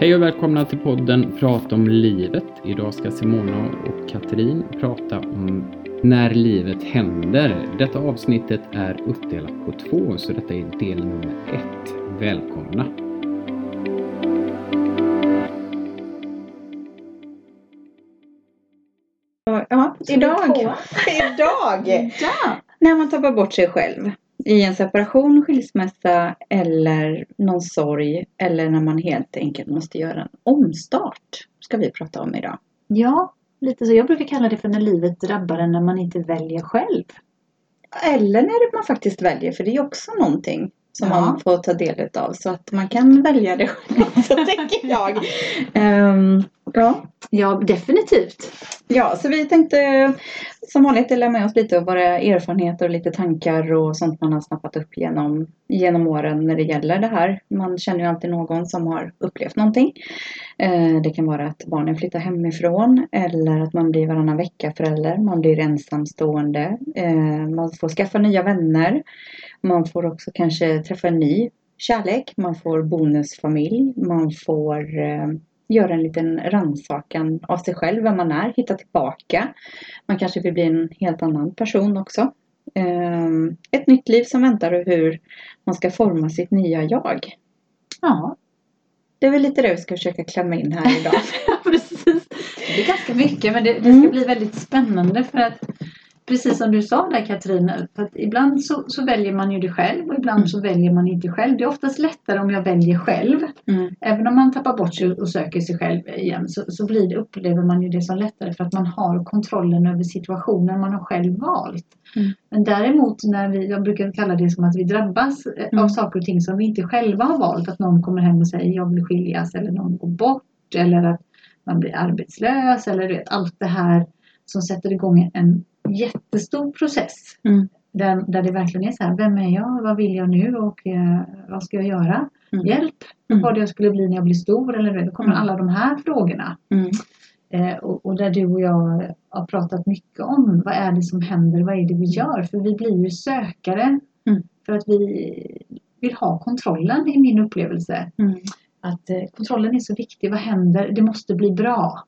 Hej och välkomna till podden Prata om livet. Idag ska Simona och Katrin prata om när livet händer. Detta avsnittet är uppdelat på två, så detta är del nummer ett. Välkomna! Ja, idag. idag! Ja. När man tappar bort sig själv. I en separation, skilsmässa eller någon sorg. Eller när man helt enkelt måste göra en omstart. Ska vi prata om idag. ja, lite så. Jag brukar kalla det för när livet drabbar en när man inte väljer själv. Eller när man faktiskt väljer. För det är också någonting som Ja. man får ta del av. Så att man kan välja det själv. Så tänker jag. Ehm, ja. Ja, definitivt. Ja, så vi tänkte som vanligt dela med oss lite av våra erfarenheter och lite tankar och sånt man har snappat upp genom, genom åren när det gäller det här. Man känner ju alltid någon som har upplevt någonting. Eh, det kan vara att barnen flyttar hemifrån eller att man blir varannan vecka förälder. Man blir ensamstående. Eh, man får skaffa nya vänner. Man får också kanske träffa en ny kärlek. Man får bonusfamilj. Man får eh, göra en liten rannsakan av sig själv, vem man är, hitta tillbaka. Man kanske vill bli en helt annan person också. Ehm, Ett nytt liv som väntar och hur man ska forma sitt nya jag. Ja, Det är väl lite det vi ska försöka klämma in här idag. precis. Det är ganska mycket men det, det ska Mm. bli väldigt spännande för att Precis som du sa där Katarina, för att ibland så, så väljer man ju det själv och ibland Mm. så väljer man inte själv. Det är oftast lättare om jag väljer själv. Mm. Även om man tappar bort sig och söker sig själv igen så, så blir det, upplever man ju det som lättare för att man har kontrollen över situationen man har själv valt. Mm. Men däremot när vi, jag brukar kalla det som att vi drabbas eh, Mm. av saker och ting som vi inte själva har valt. Att någon kommer hem och säger jag vill skiljas eller någon går bort eller att man blir arbetslös eller du vet, allt det här som sätter igång en jättestor process. Mm. Där, där det verkligen är så här, vem är jag, vad vill jag nu och eh, vad ska jag göra? Mm. Hjälp, Mm. vad jag skulle bli när jag blir stor eller då kommer Mm. alla de här frågorna. Mm. Eh, och, och där du och jag har pratat mycket om vad är det som händer, vad är det vi gör? För vi blir ju sökare Mm. för att vi vill ha kontrollen i min upplevelse. Att eh, kontrollen är så viktig, vad händer? Det måste bli bra.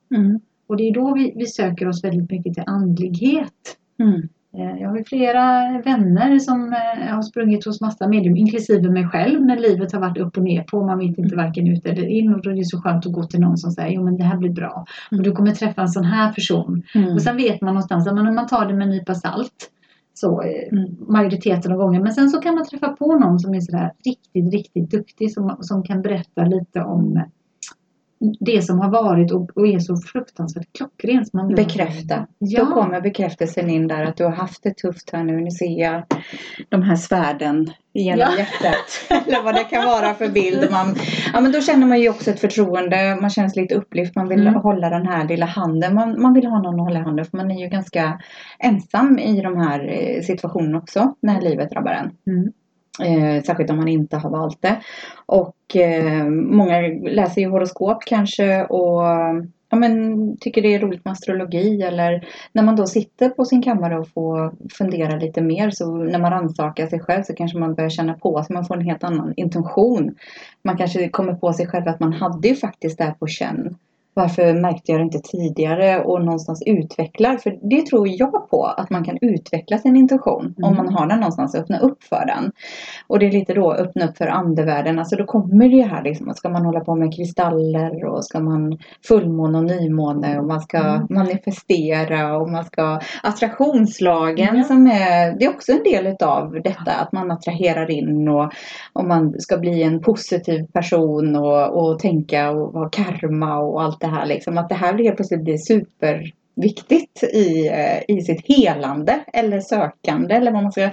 Mm. Och det är då vi, vi söker oss väldigt mycket till andlighet. Mm. Eh, Jag har ju flera vänner som eh, har sprungit hos massa medium, inklusive mig själv, när livet har varit upp och ner på. Man vet inte varken ut eller in och då är det så skönt att gå till någon som säger jo men det här blir bra. Och du kommer träffa en sån här person. Mm. Och sen vet man någonstans att man tar det med en nypa salt så eh, Mm. majoriteten av gången. Men sen så kan man träffa på någon som är sådär riktigt, riktigt duktig som, som kan berätta lite om det som har varit och, och är så fruktansvärt klockren. som man blir- Bekräfta. Ja. Då kommer bekräftelsen in där att du har haft det tufft här nu. Nu ser jag de här svärden genom Ja. hjärtat. Eller vad det kan vara för bild. Man, ja, men då känner man ju också ett förtroende. Man känns lite upplyft. Man vill Mm. hålla den här lilla handen. Man, man vill ha någon att hålla i handen. För man är ju ganska ensam i de här eh, situationerna också. När livet drabbar en. Mm. Eh, särskilt om man inte har valt det. Och eh, många läser ju horoskop kanske och ja, men, tycker det är roligt med astrologi. Eller när man då sitter på sin kammare och får fundera lite mer. Så när man rannsakar sig själv så kanske man börjar känna på sig. Man får en helt annan intention. Man kanske kommer på sig själv att man hade ju faktiskt det här på känn. Varför märkte jag det inte tidigare och någonstans utvecklar? För det tror jag på, att man kan utveckla sin intuition om Mm. man har den någonstans och öppna upp för den. Och det är lite då öppna upp för andevärlden. Alltså då kommer det ju här liksom, ska man hålla på med kristaller och ska man fullmåne och nymåne och man ska Mm. manifestera och man ska attraktionslagen Ja. som är, det är också en del utav detta att man attraherar in och om man ska bli en positiv person och, och tänka och ha karma och allt det här liksom. Att det här helt plötsligt blir superviktigt i, eh, i sitt helande eller sökande eller vad man ska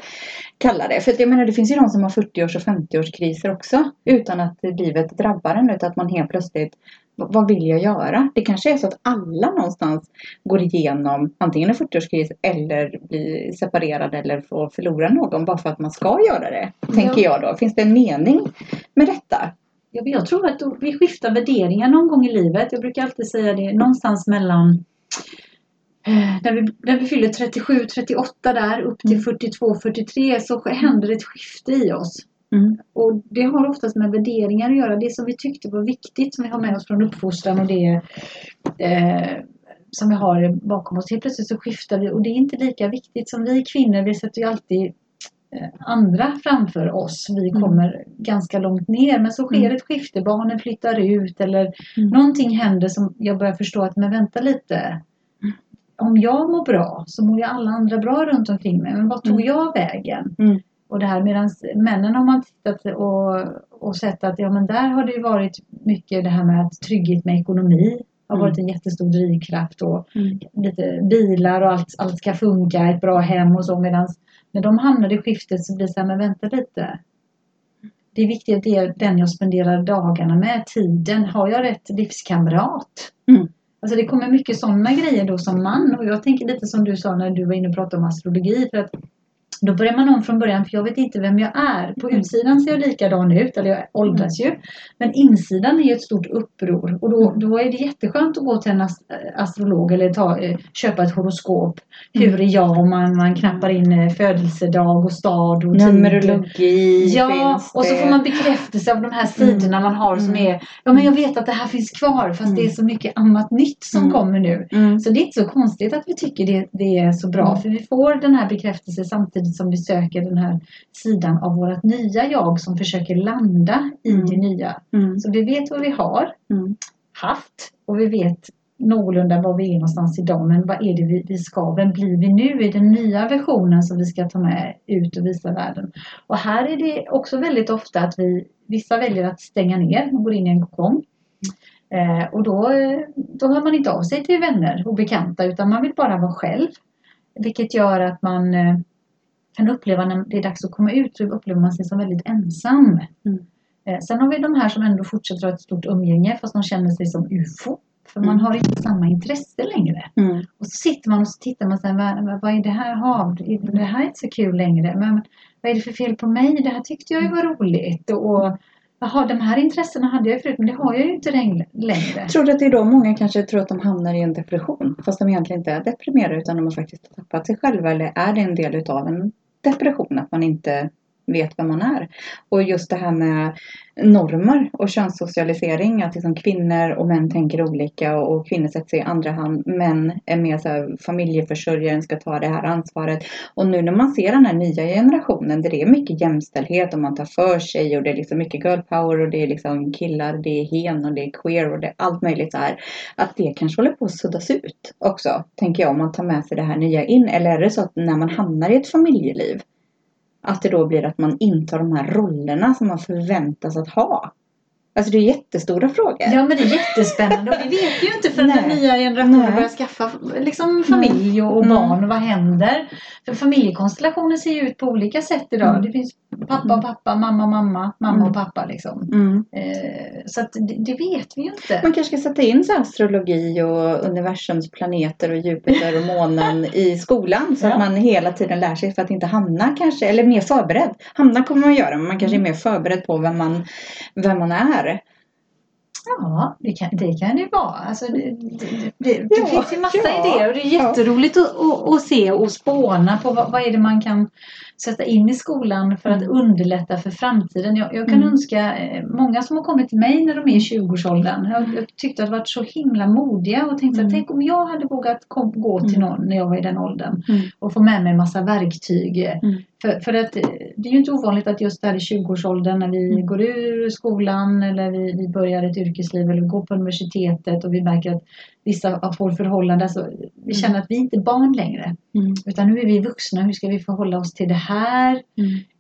kalla det. För jag menar det finns ju de som har 40-års och 50-årskriser också utan att livet drabbar en utan att man helt plötsligt vad vill jag göra? Det kanske är så att alla någonstans går igenom antingen en 40-årskris eller blir separerad eller får förlora någon bara för att man ska göra det. Tänker jag då. Finns det en mening med detta? Jag tror att vi skiftar värderingar någon gång i livet. Jag brukar alltid säga det någonstans mellan eh, när vi, när vi fyller 37, 38 där upp till Mm. 42, 43 så händer ett skifte i oss. Mm. Och det har oftast med värderingar att göra. Det som vi tyckte var viktigt, som vi har med oss från uppfostran och det eh, som vi har bakom oss. Helt plötsligt så skiftar vi och det är inte lika viktigt som vi kvinnor. Vi sätter ju alltid andra framför oss. Vi Mm. kommer ganska långt ner men så sker Mm. ett skifte. Barnen flyttar ut eller Mm. någonting händer som jag börjar förstå att men vänta lite. Om jag mår bra så mår ju alla andra bra runt omkring mig. Men vad tog Mm. jag vägen? Mm. Och det här medan männen har man tittat och, och sett att ja men där har det ju varit mycket det här med att trygghet med ekonomi har Mm. varit en jättestor drivkraft och Mm. lite bilar och allt, allt ska funka, ett bra hem och så medan när de hamnar i skiftet så blir det så här, men vänta lite. Det är viktigt att det är den jag spenderar dagarna med, tiden. Har jag rätt livskamrat? Mm. Alltså det kommer mycket sådana grejer då som man och jag tänker lite som du sa när du var inne och pratade om astrologi för att då börjar man om från början för jag vet inte vem jag är. På Mm. utsidan ser jag likadan ut, eller jag åldras ju. Men insidan är ju ett stort uppror och då, Mm. då är det jätteskönt att gå till en ast- astrolog eller ta, eh, köpa ett horoskop. Mm. Hur är jag? Och man, man knappar in eh, födelsedag och stad och. Numerologi Ja, och så får man bekräftelse av de här sidorna man har som Mm. är Ja men jag vet att det här finns kvar fast Mm. det är så mycket annat nytt som Mm. kommer nu. Mm. Så det är inte så konstigt att vi tycker det, det är så bra Mm. för vi får den här bekräftelsen samtidigt som vi söker den här sidan av vårt nya jag som försöker landa i Mm. det nya. Mm. Så vi vet vad vi har Mm. haft och vi vet någorlunda var vi är någonstans idag men vad är det vi, vi ska, vem blir vi nu i den nya versionen som vi ska ta med ut och visa världen. Och här är det också väldigt ofta att vi, vissa väljer att stänga ner och går in i en kokong. Eh, och då, då hör man inte av sig till vänner och bekanta utan man vill bara vara själv. Vilket gör att man eh, kan uppleva när det är dags att komma ut så upplever man sig som väldigt ensam. Mm. Eh, sen har vi de här som ändå fortsätter ha ett stort umgänge fast de känner sig som UFO. För man Mm. har inte samma intresse längre. Mm. Och så sitter man och så tittar man så här, vad, vad är det här? Ha, det här är inte så kul längre. Men vad är det för fel på mig? Det här tyckte jag ju var roligt. Och jaha, de här intressena hade jag förut men det har jag ju inte längre. längre. Tror du att det är då många kanske tror att de hamnar i en depression fast de egentligen inte är deprimerade utan de har faktiskt tappat sig själva eller är det en del utav en depression att man inte vet vem man är? Och just det här med normer och könssocialisering att liksom kvinnor och män tänker olika och, kvinnor sätter sig i andra hand män är mer så här familjeförsörjaren ska ta det här ansvaret och nu när man ser den här nya generationen där det är mycket jämställdhet och man tar för sig och det är liksom mycket girl power och det är liksom killar, det är hen och det är queer och det är allt möjligt så här. Att det kanske håller på att suddas ut också, tänker jag, om man tar med sig det här nya in. Eller är det så att när man hamnar i ett familjeliv att det då blir att man intar de här rollerna som man förväntas att ha? Alltså det är jättestora frågor. Ja men det är jättespännande och vi vet ju inte förrän den nya generationen börjar skaffa liksom, familj och, och Mm. barn och vad händer? För familjekonstellationer ser ju ut på olika sätt idag. Mm. Det finns pappa och pappa, mamma mamma, mamma Mm. och pappa liksom. Mm. Eh, så att det, det vet vi ju inte. Man kanske ska sätta in så astrologi och universums planeter och Jupiter och månen i skolan så Ja. att man hela tiden lär sig för att inte hamna kanske, eller mer förberedd. Hamna kommer man göra men man kanske är mer förberedd på vem man, vem man är. Ja, det kan det, kan det vara. Alltså, det det, det, det Ja, finns ju massa ja, idéer och det är ja. jätteroligt att, att, att se och spåna på vad, vad är det man kan sätta in i skolan för att Mm. underlätta för framtiden. Jag, jag kan Mm. önska eh, många som har kommit till mig när de är i 20-årsåldern. Jag, jag tyckte att de varit så himla modiga och tänkte Mm. att tänk om jag hade vågat kom, gå till Mm. någon när jag var i den åldern Mm. och få med mig en massa verktyg. Mm. För, för att det är ju inte ovanligt att just där i 20-årsåldern när vi Mm. går ur skolan eller vi, vi börjar ett yrkesliv eller går på universitetet och vi märker att vissa får förhållanden. Så vi känner att vi inte är barn längre. Mm. Utan nu är vi vuxna. Hur ska vi förhålla oss till det här?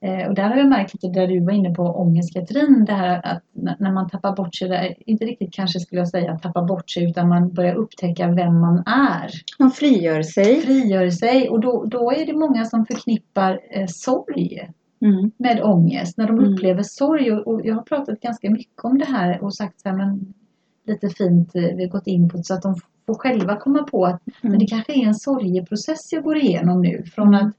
Eh, och där har jag märkt lite där du var inne på ångest Katrin. Det här att när man tappar bort sig. Inte riktigt kanske skulle jag säga tappa bort sig. Utan man börjar upptäcka vem man är. Man frigör sig. Frigör sig. Och då, då är det många som förknippar eh, sorg Mm. med ångest, när de Mm. upplever sorg. Och, och jag har pratat ganska mycket om det här och sagt så här, men lite fint, eh, vi har gått in på det så att de får själva komma på att men Mm. det kanske är en sorgeprocess jag går igenom nu. Från Mm. att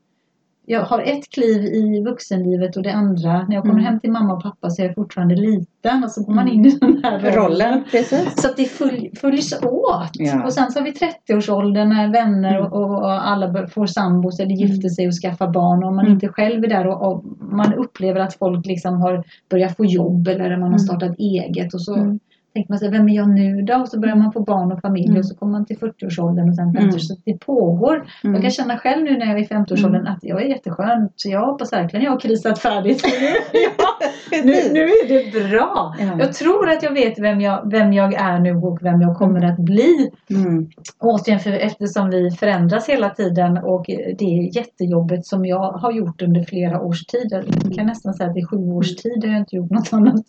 jag har ett kliv i vuxenlivet och det andra, när jag kommer Mm. hem till mamma och pappa så är jag fortfarande liten och så går man Mm. in i den här Rollen, precis. Så att det följ, följs åt. Ja. Och sen så har vi 30-årsåldern när vänner Mm. och, och alla får sambos eller gifter sig och skaffar barn och man Mm. inte själv är där och, och man upplever att folk liksom har börjat få jobb eller man har Mm. startat eget och så Mm. Tänker man sig, vem är jag nu då? Och så börjar man få barn och familj Mm. och så kommer man till 40-årsåldern och sen 50 Mm. Så det pågår. Jag Mm. kan känna själv nu när jag är i 50-årsåldern att jag är jätteskön. Så jag hoppas verkligen jag har krisat färdigt. nu, nu, nu är det bra. Ja. Jag tror att jag vet vem jag, vem jag är nu och vem jag kommer att bli. Mm. Återigen, för eftersom vi förändras hela tiden och det är jättejobbet som jag har gjort under flera års tid. Jag kan nästan säga att är sju års tid har jag inte gjort något annat.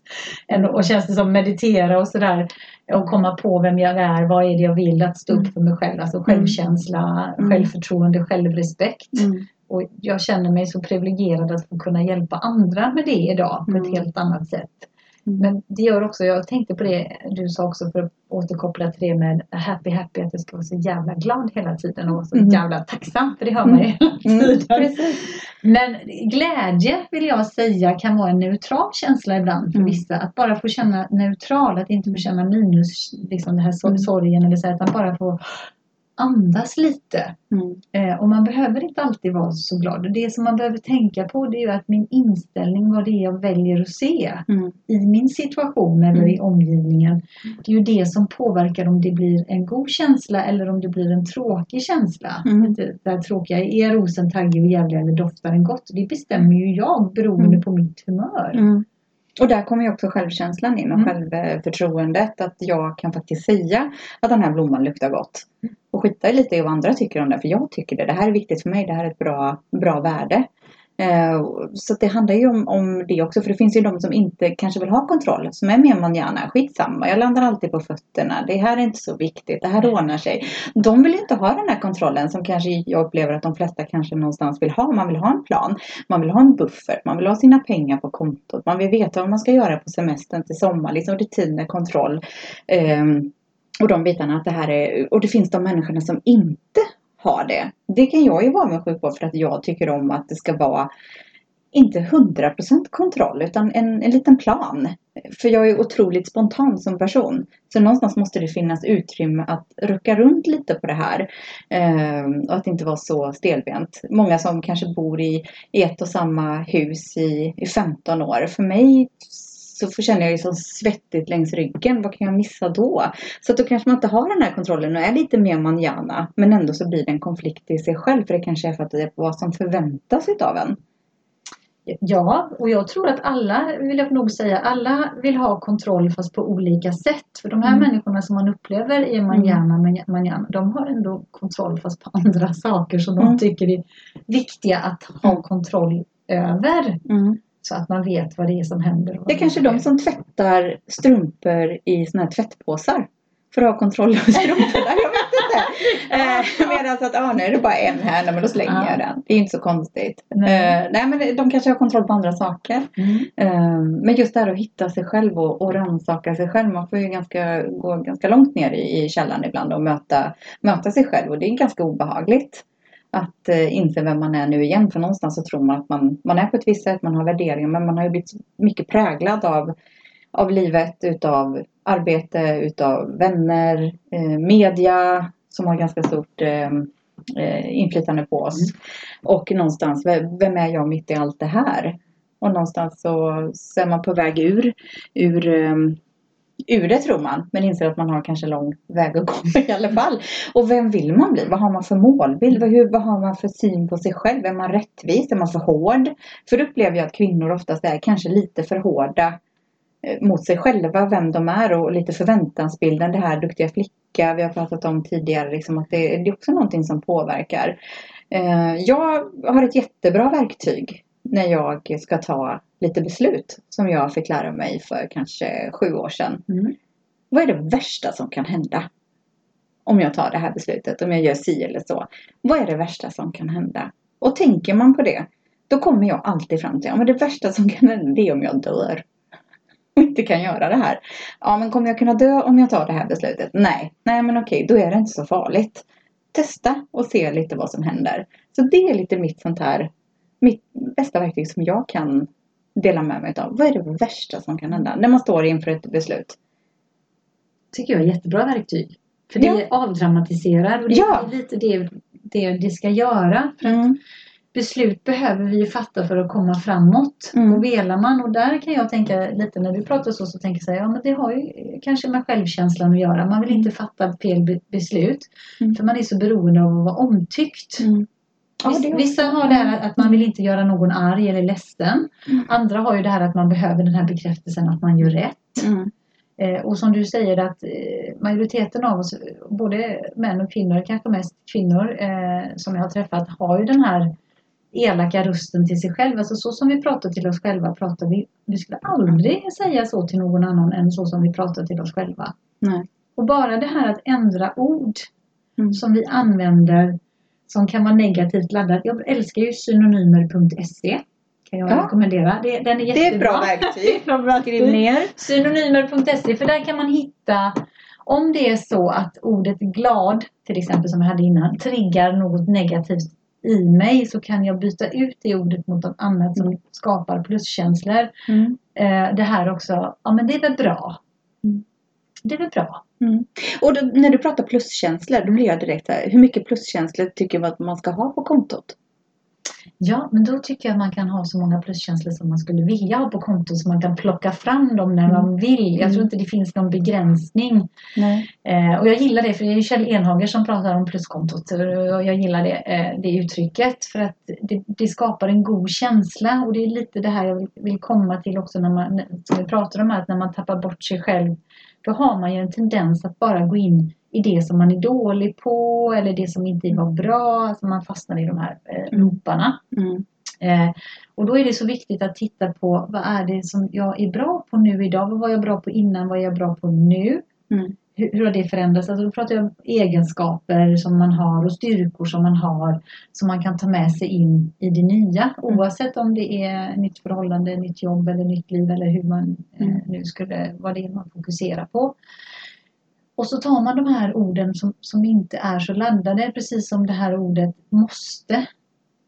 Än, och känns det som meditera och sådär. Och komma på vem jag är, vad är det jag vill, att stå upp för mig själv. Alltså självkänsla, Mm. självförtroende, självrespekt. Mm. Och jag känner mig så privilegierad att få kunna hjälpa andra med det idag på Mm. ett helt annat sätt. Mm. Men det gör också, jag tänkte på det du sa också för att återkoppla till det med happy happy att jag ska vara så jävla glad hela tiden och så Mm. jävla tacksam för det hör man ju hela Mm. tiden. Precis. Men glädje vill jag säga kan vara en neutral känsla ibland för Mm. vissa. Att bara få känna neutral, att inte få känna minus, liksom det här sor- Mm. sorgen eller så, utan bara få andas lite. Mm. Eh, och man behöver inte alltid vara så glad. Det som man behöver tänka på det är ju att min inställning, vad det är jag väljer att se Mm. i min situation eller Mm. i omgivningen. Det är ju det som påverkar om det blir en god känsla eller om det blir en tråkig känsla. Mm. Det, här tråkiga, är rosen taggig och jävlig eller doftar den gott? Det bestämmer ju jag beroende Mm. på mitt humör. Mm. Och där kommer ju också självkänslan in och Mm. självförtroendet. Att jag kan faktiskt säga att den här blomman luktar gott. Och skita i lite i vad andra tycker om det. För jag tycker det. Det här är viktigt för mig. Det här är ett bra, bra värde. Eh, så det handlar ju om, om det också. För det finns ju de som inte kanske vill ha kontroll. Som är mer manjana. Skitsamma. Jag landar alltid på fötterna. Det här är inte så viktigt. Det här ordnar sig. De vill ju inte ha den här kontrollen som kanske jag upplever att de flesta kanske någonstans vill ha. Man vill ha en plan. Man vill ha en buffert. Man vill ha sina pengar på kontot. Man vill veta vad man ska göra på semestern till sommar. Liksom rutiner, kontroll. Ehm, och de bitarna att det här är, och det finns de människorna som inte har det. Det kan jag ju vara med på för att jag tycker om att det ska vara inte 100% kontroll utan en, en liten plan. För jag är otroligt spontan som person. Så någonstans måste det finnas utrymme att rucka runt lite på det här. Ehm, och att inte vara så stelbent. Många som kanske bor i, i ett och samma hus i, i 15 år. För mig så känner jag ju så svettigt längs ryggen. Vad kan jag missa då? Så att då kanske man inte har den här kontrollen och är lite mer manjana. Men ändå så blir det en konflikt i sig själv. För det kanske är för att det är vad som förväntas utav en. Ja, och jag tror att alla, vill jag nog säga, alla vill ha kontroll fast på olika sätt. För de här Mm. människorna som man upplever manjana, mm. manjana, de har ändå kontroll fast på andra saker som de Mm. tycker är viktiga att ha kontroll över. Så att man vet vad det är som händer. Det är kanske de som tvättar strumpor i såna här tvättpåsar. För att ha kontroll över strumporna. Jag vet inte. Eh, Medan att ah, nu är det bara en här, nej, men då slänger Ja. jag den. Det är inte så konstigt. Nej. Eh, nej men de kanske har kontroll på andra saker. Mm. Eh, men just det här att hitta sig själv och, och rannsaka sig själv. Man får ju ganska, gå ganska långt ner i, i källaren ibland och möta, möta sig själv. Och det är ganska obehagligt. Att eh, inse vem man är nu igen. För någonstans så tror man att man, man är på ett visst sätt, man har värderingar. Men man har ju blivit mycket präglad av, av livet, utav arbete, utav vänner, eh, media som har ganska stort eh, eh, inflytande på oss. Och någonstans, ve- vem är jag mitt i allt det här? Och någonstans så, så är man på väg ur, ur, eh, ur det tror man. Men inser att man har kanske lång väg att gå i alla fall. Och vem vill man bli? Vad har man för målbild? Vad, hur, vad har man för syn på sig själv? Är man rättvis? Är man för hård? För då upplever jag att kvinnor oftast är kanske lite för hårda eh, mot sig själva, vem de är och lite förväntansbilden, det här duktiga flicka vi har pratat om tidigare, liksom att det, det är också någonting som påverkar. Eh, jag har ett jättebra verktyg när jag ska ta lite beslut som jag fick lära mig för kanske sju år sedan. Mm. Vad är det värsta som kan hända? Om jag tar det här beslutet, om jag gör si eller så. Vad är det värsta som kan hända? Och tänker man på det, då kommer jag alltid fram till, ja men det värsta som kan hända det är om jag dör. Och inte kan göra det här. Ja men kommer jag kunna dö om jag tar det här beslutet? Nej, nej men okej, då är det inte så farligt. Testa och se lite vad som händer. Så det är lite mitt sånt här mitt bästa verktyg som jag kan dela med mig av. Vad är det värsta som kan hända när man står inför ett beslut? tycker jag är jättebra verktyg. För det Ja. avdramatiserar och det Ja. är lite det, det det ska göra. För Mm. beslut behöver vi ju fatta för att komma framåt. Mm. Och velar man, och där kan jag tänka lite när du pratar så, så tänker jag så här, ja men det har ju kanske med självkänslan att göra. Man vill inte fatta fel be- beslut. Mm. För man är så beroende av att vara omtyckt. Mm. Ja, Vissa har det här att man vill inte göra någon arg eller ledsen. Mm. Andra har ju det här att man behöver den här bekräftelsen att man gör rätt. Mm. Eh, och som du säger att eh, majoriteten av oss, både män och kvinnor, kanske mest kvinnor eh, som jag har träffat, har ju den här elaka rösten till sig själv. Alltså så som vi pratar till oss själva pratar vi. Vi skulle aldrig säga så till någon annan än så som vi pratar till oss själva. Nej. Och bara det här att ändra ord Mm. som vi använder som kan vara negativt laddat. Jag älskar ju synonymer.se. Kan jag Ja. rekommendera. Det, den är Det är jättebra. ett bra verktyg. Bra. Skriv ner. Synonymer.se för där kan man hitta om det är så att ordet glad till exempel som jag hade innan triggar något negativt i mig så kan jag byta ut det ordet mot något annat som skapar pluskänslor. Mm. Eh, det här också, ja men det är väl bra. Mm. Det är väl bra. Mm. Och då, när du pratar pluskänslor, då blir jag direkt här, hur mycket pluskänslor tycker du att man ska ha på kontot? Ja, men då tycker jag att man kan ha så många pluskänslor som man skulle vilja ha på kontot så man kan plocka fram dem när Mm. man vill. Jag tror Mm. inte det finns någon begränsning. Eh, och jag gillar det för det är Kjell Enhager som pratar om pluskontot och jag gillar det, eh, det uttrycket för att det, det skapar en god känsla och det är lite det här jag vill, vill komma till också när man, som vi pratar om att när man tappar bort sig själv då har man ju en tendens att bara gå in i det som man är dålig på eller det som inte var bra, alltså man fastnar i de här eh, Mm. looparna. Mm. Eh, och då är det så viktigt att titta på vad är det som jag är bra på nu idag? Vad var jag bra på innan? Vad är jag bra på nu? Mm. Hur, hur har det förändrats? Alltså då pratar jag om egenskaper som man har och styrkor som man har som man kan ta med sig in i det nya oavsett om det är nytt förhållande, nytt jobb eller nytt liv eller hur man eh, Mm. nu skulle, vad det är man fokuserar på. Och så tar man de här orden som, som inte är så laddade, precis som det här ordet måste.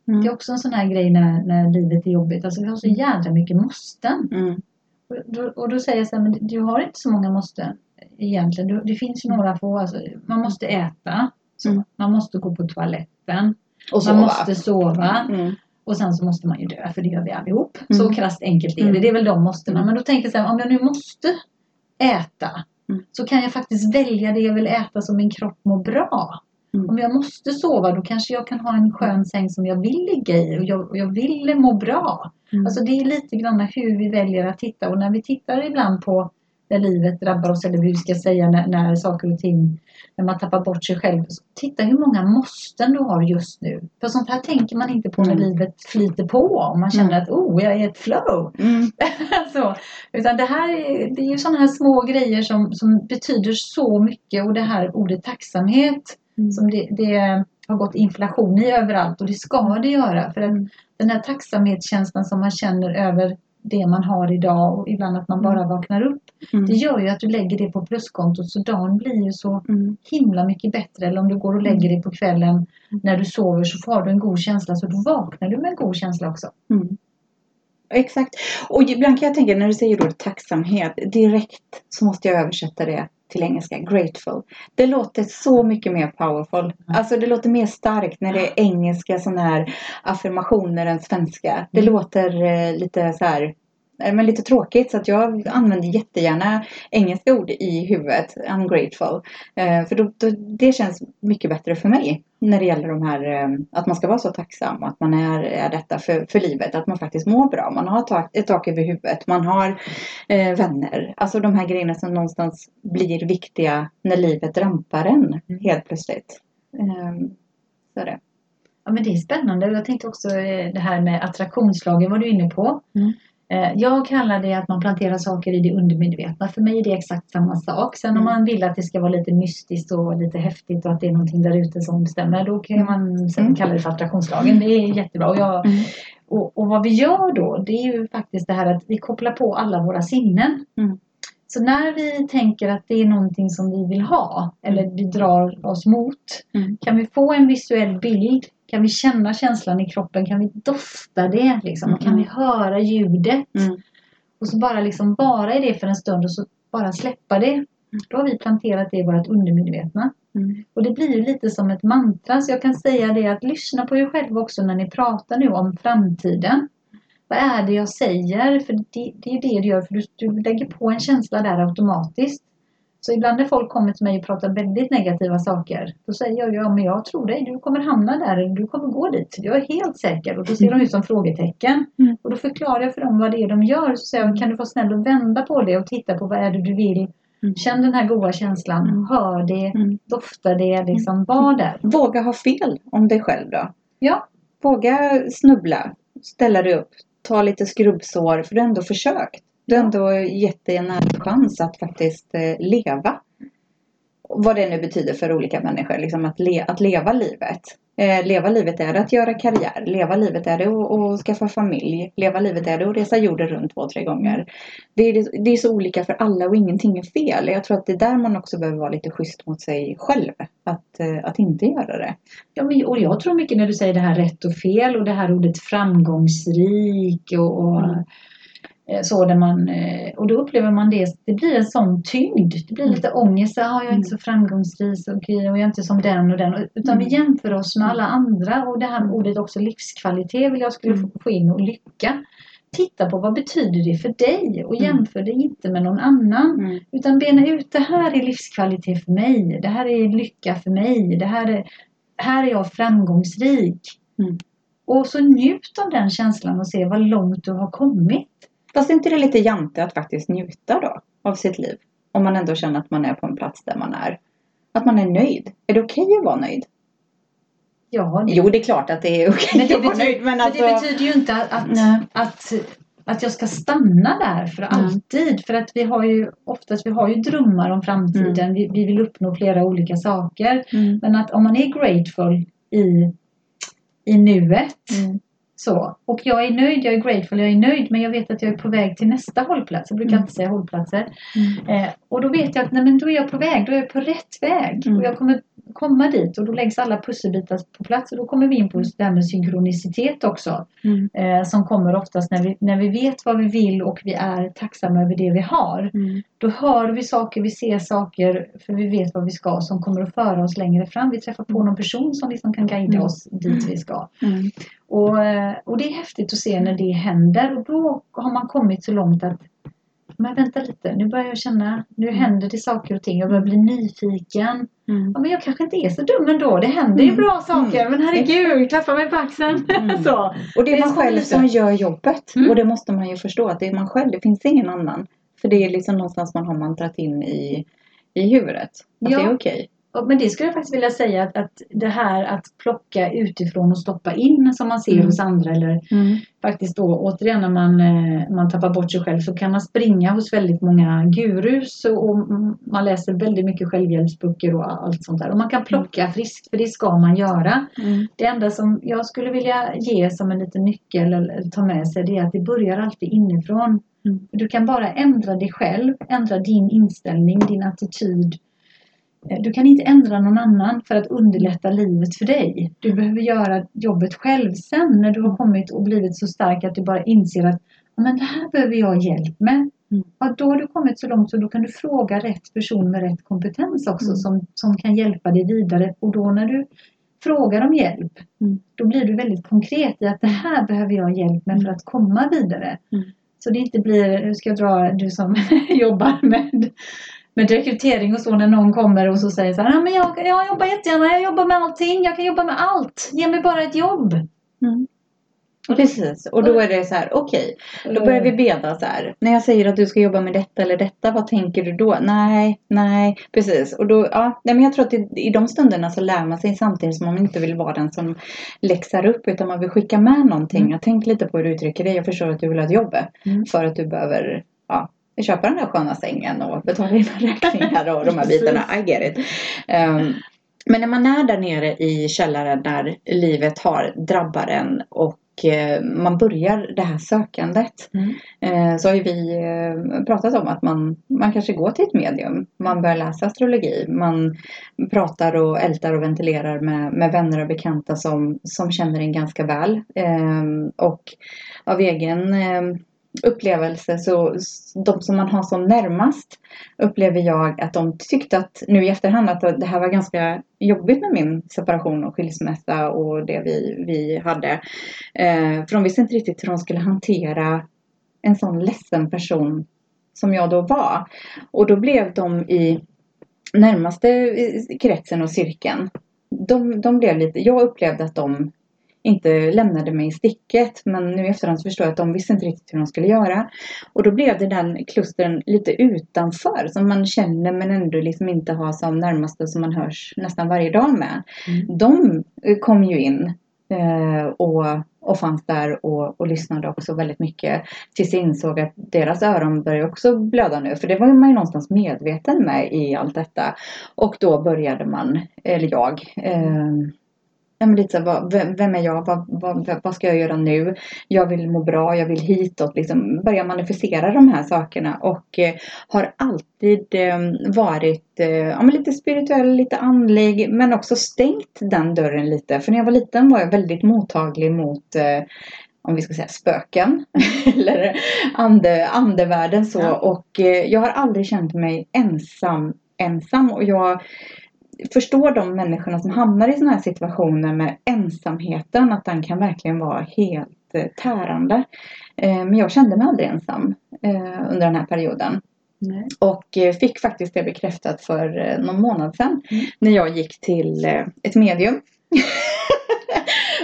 Mm. Det är också en sån här grej när, när livet är jobbigt. Alltså vi har så jädra mycket måsten. Mm. Och då, och då säger jag så här, men du har inte så många måsten egentligen. Det finns ju några få. Alltså, man måste äta. Så. Mm. Man måste gå på toaletten. Och Man måste sova. Mm. Och sen så måste man ju dö, för det gör vi allihop. Mm. Så krasst enkelt är det. Mm. Det är väl de måstena. Mm. Men då tänker jag så här, om jag nu måste äta. Mm. Så kan jag faktiskt välja det jag vill äta som min kropp mår bra. Mm. Om jag måste sova då kanske jag kan ha en skön säng som jag vill ligga i och jag, och jag vill må bra. Mm. Alltså det är lite grann hur vi väljer att titta och när vi tittar ibland på när livet drabbar oss eller hur vi ska säga när, när saker och ting, när man tappar bort sig själv. Titta hur många måsten du har just nu. För sånt här tänker man inte på när Mm. livet flyter på och man känner Mm. att oh, jag är i ett flow. Mm. så, utan det här är, det är ju sådana här små grejer som, som betyder så mycket och det här ordet tacksamhet Mm. som det, det har gått inflation i överallt och det ska det göra. För Mm. den här tacksamhetskänslan som man känner över det man har idag och ibland att man bara vaknar upp. Mm. Det gör ju att du lägger det på pluskontot så dagen blir ju så Mm. himla mycket bättre. Eller om du går och lägger dig på kvällen när du sover så får du en god känsla så då vaknar du med en god känsla också. Mm. Exakt. Och ibland kan jag tänka när du säger ordet tacksamhet, direkt så måste jag översätta det till engelska, grateful. Det låter så mycket mer powerful. Alltså det låter mer starkt när det är engelska sådana här affirmationer än svenska. Det Mm. låter eh, lite så här men lite tråkigt så att jag använder jättegärna engelska ord i huvudet. I'm grateful. Eh, för då, då, det känns mycket bättre för mig. När det gäller de här eh, att man ska vara så tacksam. Att man är, är detta för, för livet. Att man faktiskt mår bra. Man har tak, ett tak över huvudet. Man har eh, vänner. Alltså de här grejerna som någonstans blir viktiga när livet rampar en helt plötsligt. Eh, så det. Ja, men det är spännande. Jag tänkte också eh, det här med attraktionslagen var du inne på. Mm. Eh, Jag kallar det att man planterar saker i det undermedvetna. För mig är det exakt samma sak. Sen om Mm. man vill att det ska vara lite mystiskt och lite häftigt och att det är någonting där ute som bestämmer. Då kan man sen Mm. kalla det för attraktionslagen. Det är jättebra. Och, jag, Mm. och, och vad vi gör då det är ju faktiskt det här att vi kopplar på alla våra sinnen. Mm. Så när vi tänker att det är någonting som vi vill ha eller vi drar oss mot Mm. kan vi få en visuell bild Kan vi känna känslan i kroppen? Kan vi dofta det? Liksom? Och kan vi höra ljudet? Mm. Och så bara liksom vara i det för en stund och så bara släppa det. Då har vi planterat det i vårt undermedvetna. Mm. Och det blir ju lite som ett mantra. Så jag kan säga det att lyssna på er själva också när ni pratar nu om framtiden. Vad är det jag säger? För det, det är det du gör. För du, du lägger på en känsla där automatiskt. Så ibland när folk kommer till mig och pratar väldigt negativa saker. Då säger jag ja men jag tror dig. Du kommer hamna där. Du kommer gå dit. Jag är helt säker. Och då ser de ut som frågetecken. Mm. Och då förklarar jag för dem vad det är de gör. Så säger jag kan du vara snäll och vända på det och titta på vad är det du vill. Mm. Känn den här goda känslan. Mm. Hör det. Mm. Dofta det. Liksom, var där. Våga ha fel om dig själv då. Ja. Våga snubbla. Ställa dig upp. Ta lite skrubbsår. För du har ändå försökt. Du ändå gett dig en ärlig chans att faktiskt eh, leva. Vad det nu betyder för olika människor. Liksom att, le, att leva livet. Eh, leva livet är det att göra karriär. Leva livet är det att, att skaffa familj. Leva livet är det att resa jorden runt två, tre gånger. Det är, det är så olika för alla och ingenting är fel. Jag tror att det är där man också behöver vara lite schysst mot sig själv. Att, eh, att inte göra det. Ja, men, och jag tror mycket när du säger det här rätt och fel och det här ordet framgångsrik och, och Mm. Eh, så där man, eh, och då upplever man det, det blir en sån tyngd. Det blir Mm. lite ångest, ah, jag är inte så framgångsrik och, jag är inte som den och den. Utan vi Mm. jämför oss med alla andra och det här ordet också livskvalitet vill jag skulle Mm. få in och lycka. Titta på vad betyder det för dig och Mm. jämför det inte med någon annan. Utan bena ut, det här är livskvalitet för mig. Det här är lycka för mig. Det här är, här är jag framgångsrik. Mm. Och så njut av den känslan och se vad långt du har kommit. Fast är inte det lite jante att faktiskt njuta då av sitt liv? Om man ändå känner att man är på en plats där man är. Att man är nöjd. Är det okej att vara nöjd? Ja, det, Jo, det är klart att det är okej det, att vara nöjd. Men men alltså... det betyder ju inte att, att, att, att jag ska stanna där för Mm. alltid. För att vi har ju oftast vi har ju drömmar om framtiden. Vi, vi vill uppnå flera olika saker. Mm. Men att om man är grateful i, i nuet Mm. Så. Och jag är nöjd, jag är grateful, jag är nöjd men jag vet att jag är på väg till nästa hållplats. Jag brukar Mm. inte säga hållplatser. Mm. Eh, och då vet jag att nej, men då är jag på väg, då är jag på rätt väg. Mm. Och jag kommer komma dit och då läggs alla pusselbitar på plats. Och då kommer vi in på det här med synkronicitet också. Mm. Eh, som kommer oftast när vi, när vi vet vad vi vill och vi är tacksamma över det vi har. Mm. Då hör vi saker, vi ser saker för vi vet vad vi ska som kommer att föra oss längre fram. Vi träffar på någon person som liksom kan guida Mm. oss dit vi ska. Mm. Och, eh, och det är häftigt att se när det händer och då har man kommit så långt att men vänta lite, nu börjar jag känna, nu Mm. händer det saker och ting. Jag börjar bli nyfiken. Mm. Ja, men jag kanske inte är så dum ändå. Det händer ju Mm. bra saker. Men herregud, klappa mig på axeln. Mm. så. Och det är Det är man själv som gör jobbet. Mm. Och det måste man ju förstå att det är man själv. Det finns ingen annan. För det är liksom någonstans man har mantrat in i, i huvudet. Att Ja. det är okej. Och- Men det skulle jag faktiskt vilja säga att, att det här att plocka utifrån och stoppa in som man ser Mm. hos andra eller faktiskt då återigen när man, eh, man tappar bort sig själv så kan man springa hos väldigt många gurus och, och man läser väldigt mycket självhjälpsböcker och allt sånt där. Och man kan plocka friskt för det ska man göra. Mm. Det enda som jag skulle vilja ge som en liten nyckel eller ta med sig det är att det börjar alltid inifrån. Mm. Du kan bara ändra dig själv, ändra din inställning, din attityd. Eh, Du kan inte ändra någon annan för att underlätta livet för dig. Du behöver göra jobbet själv. Sen när du har kommit och blivit så stark att du bara inser att "Ja, men det här behöver jag hjälp med. Mm. Ja, då har du kommit så långt så då kan du fråga rätt person med rätt kompetens också Mm. som, som kan hjälpa dig vidare. Och då när du frågar om hjälp Mm. då blir du väldigt konkret i att det här behöver jag hjälp med för att komma vidare. Mm. Så det inte blir, nu ska jag dra, du som jobbar med, med rekrytering och så när någon kommer och så säger så här, "Ja, men jag, jag jobbar jättegärna, jag jobbar med allting, jag kan jobba med allt, ge mig bara ett jobb. Mm. Precis. Och då är det så här, okej. Då börjar vi beda så här. När jag säger att du ska jobba med detta eller detta, vad tänker du då? Nej, nej, precis. Och då, ja, nej, men jag tror att i, i de stunderna så lär man sig samtidigt som man inte vill vara den som läxar upp utan man vill skicka med någonting. Mm. Jag tänk lite på hur du uttrycker dig. Jag förstår att du vill ha ett jobb Mm. för att du behöver köpa den där sköna sängen och betala dina räkningar och de här bitarna. I get it. Um, men när man är där nere i källaren när livet har drabbat en och eh, man börjar det här sökandet. Mm. Eh, så har ju vi eh, pratat om att man, man kanske går till ett medium. Man börjar läsa astrologi. Man pratar och ältar och ventilerar med, med vänner och bekanta som, som känner en ganska väl. Eh, och av egen eh, upplevelse så de som man har som närmast upplever jag att de tyckte att nu i efterhand att det här var ganska jobbigt med min separation och skilsmässa och det vi, vi hade. Eh, för de visste inte riktigt hur de skulle hantera en sån ledsen person som jag då var. Och då blev de i närmaste eh, kretsen och cirkeln. De, de blev lite, jag upplevde att de inte lämnade mig i sticket. Men nu i efterhand förstår jag att de visste inte riktigt hur de skulle göra. Och då blev det den klustern lite utanför som man känner men ändå liksom inte har som närmaste som man hörs nästan varje dag med. Mm. De kom ju in eh, och, och fanns där och, och lyssnade också väldigt mycket. Tills jag insåg att deras öron började också blöda nu. För det var man ju någonstans medveten med i allt detta. Och då började man, eller jag, eh, men lite så vad, vem, är jag? Vad, vad, vad ska jag göra nu? Jag vill må bra, jag vill hitåt. Liksom börja manifestera de här sakerna. Och eh, har alltid eh, varit eh, ja, lite spirituell, lite andlig. Men också stängt den dörren lite. För när jag var liten var jag väldigt mottaglig mot eh, om vi ska säga spöken eller ande, andevärlden så. Ja. Och eh, jag har aldrig känt mig ensam ensam och jag förstår de människorna som hamnar i sådana här situationer med ensamheten att den kan verkligen vara helt eh, tärande. Eh, men jag kände mig aldrig ensam eh, under den här perioden. Nej. Och fick faktiskt det bekräftat för någon månad sedan Mm. när jag gick till ett medium.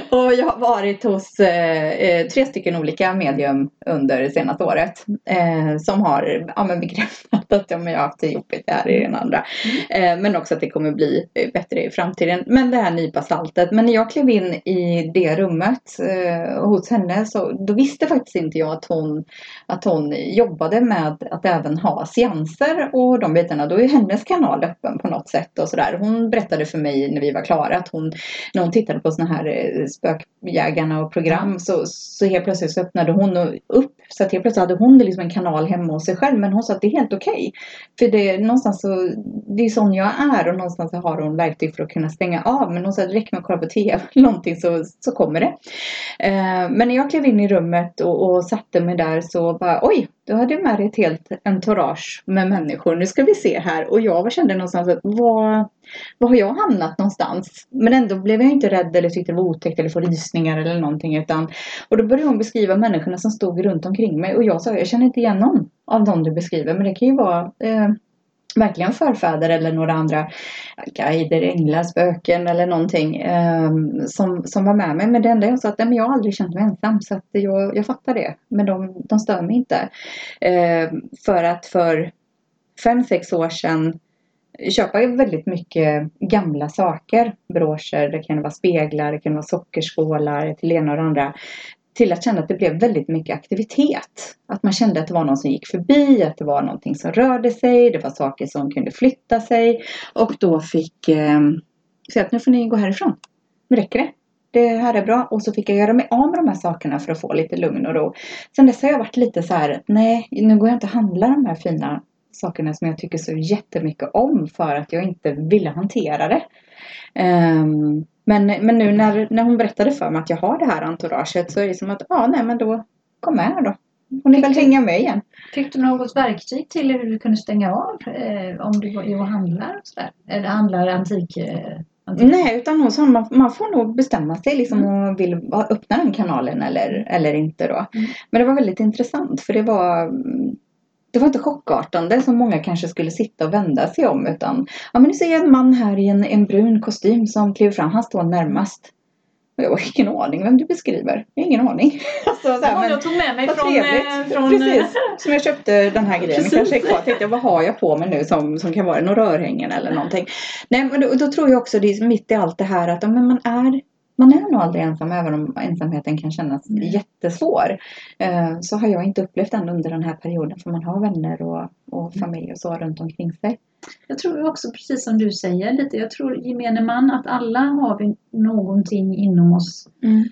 och jag har varit hos eh, eh, tre stycken olika medium under det senaste året. Eh, som har ja, men bekräftat att ja, men jag har haft det jobbigt det här i den andra. Eh, men också att det kommer bli eh, bättre i framtiden. Men det här nypa saltet. Men när jag klev in i det rummet eh, hos henne så då visste faktiskt inte jag att hon, att hon jobbade med att även ha seanser och de bitarna. Då är hennes kanal öppen på något sätt och sådär. Hon berättade för mig när vi var klara att hon, när hon tittade på sådana här eh, spökjägarna och program så, så helt plötsligt så öppnade hon upp. Så att helt plötsligt hade hon liksom en kanal hemma hos sig själv. Men hon sa att det är helt okej. För det är någonstans så, det är sån jag är och någonstans så har hon verktyg för att kunna stänga av. Men hon sa att det räcker med att kolla på TV eller någonting så, så kommer det. Eh, men när jag klev in i rummet och, och satte mig där så bara oj, då hade jag med dig ett helt entourage med människor. Nu ska vi se här. Och jag kände någonstans att vad, var har jag hamnat någonstans? Men ändå blev jag inte rädd eller tyckte det var otäckt eller får rysningar eller någonting. Utan, och då började hon beskriva människorna som stod runt omkring mig. Och jag sa, jag känner inte igen någon av dem du beskriver. Men det kan ju vara eh, verkligen förfäder eller några andra guider, änglar, spöken eller någonting eh, som, som var med mig. Men det enda jag sa att nej, men jag har aldrig känt mig ensam så att jag, jag fattar det. Men de, de stör mig inte. Eh, för att för fem, sex år sedan köpa väldigt mycket gamla saker. Broscher, det kan vara speglar, det kan vara sockerskålar till det ena och det andra. Till att känna att det blev väldigt mycket aktivitet. Att man kände att det var någon som gick förbi, att det var någonting som rörde sig, det var saker som kunde flytta sig. Och då fick eh, säga att nu får ni gå härifrån. Nu räcker det. Det här är bra. Och så fick jag göra mig av med de här sakerna för att få lite lugn och ro. Sen dess har jag varit lite så här, nej nu går jag inte och handlar de här fina sakerna som jag tycker så jättemycket om för att jag inte ville hantera det. Ehm, men, men nu när, när hon berättade för mig att jag har det här entouraget så är det som att, ja nej men då kom med då. Hon är väl hänga med igen. Fick du något verktyg till hur du kunde stänga av eh, om du var och handlar och sådär? Eller handlar antik? Eh? Nej, utan hon sa man, man får nog bestämma sig liksom om man vill öppna den kanalen eller, eller inte då. Mm. Men det var väldigt intressant för det var mm, det var inte chockartande som många kanske skulle sitta och vända sig om utan ja men nu ser jag en man här i en, en brun kostym som kliver fram, han står närmast. Och jag har ingen aning vem du beskriver. Jag har ingen aning. alltså, så här, Ja, men- jag tog med mig från... trevligt. eh, från Precis. Som jag köpte den här grejen. Precis. Kanske är kvar. Tänkte jag, vad har jag på mig nu som, som kan vara några rörhängen eller någonting. Nej men då, då tror jag också det är mitt i allt det här att ja, men man är man är nog aldrig ensam även om ensamheten kan kännas Mm. jättesvår. Eh, Så har jag inte upplevt den under den här perioden för man har vänner och, och familj och så runt omkring sig. Jag tror också precis som du säger lite. Jag tror gemene man att alla har vi någonting inom oss Ehm,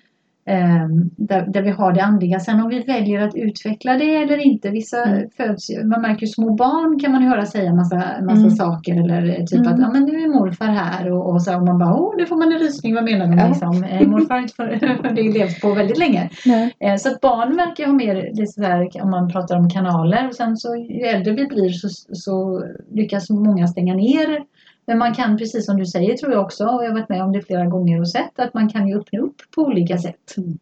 där, där vi har det andliga. Sen om vi väljer att utveckla det eller inte. Vissa Mm. föds man märker ju små barn kan man höra säga massa, massa Mm. saker eller typ Mm. att ja men nu är morfar här och, och så och man bara åh nu får man en rysning, vad menar de Ja. liksom? Eh, morfar har inte levt på väldigt länge. Nej. Eh, så att barn verkar ha mer, det är så där, om man pratar om kanaler och sen så ju äldre vi blir så, så lyckas många stänga ner men man kan, precis som du säger tror jag också, och jag har varit med om det flera gånger och sett, att man kan ju öppna upp på olika sätt. Mm.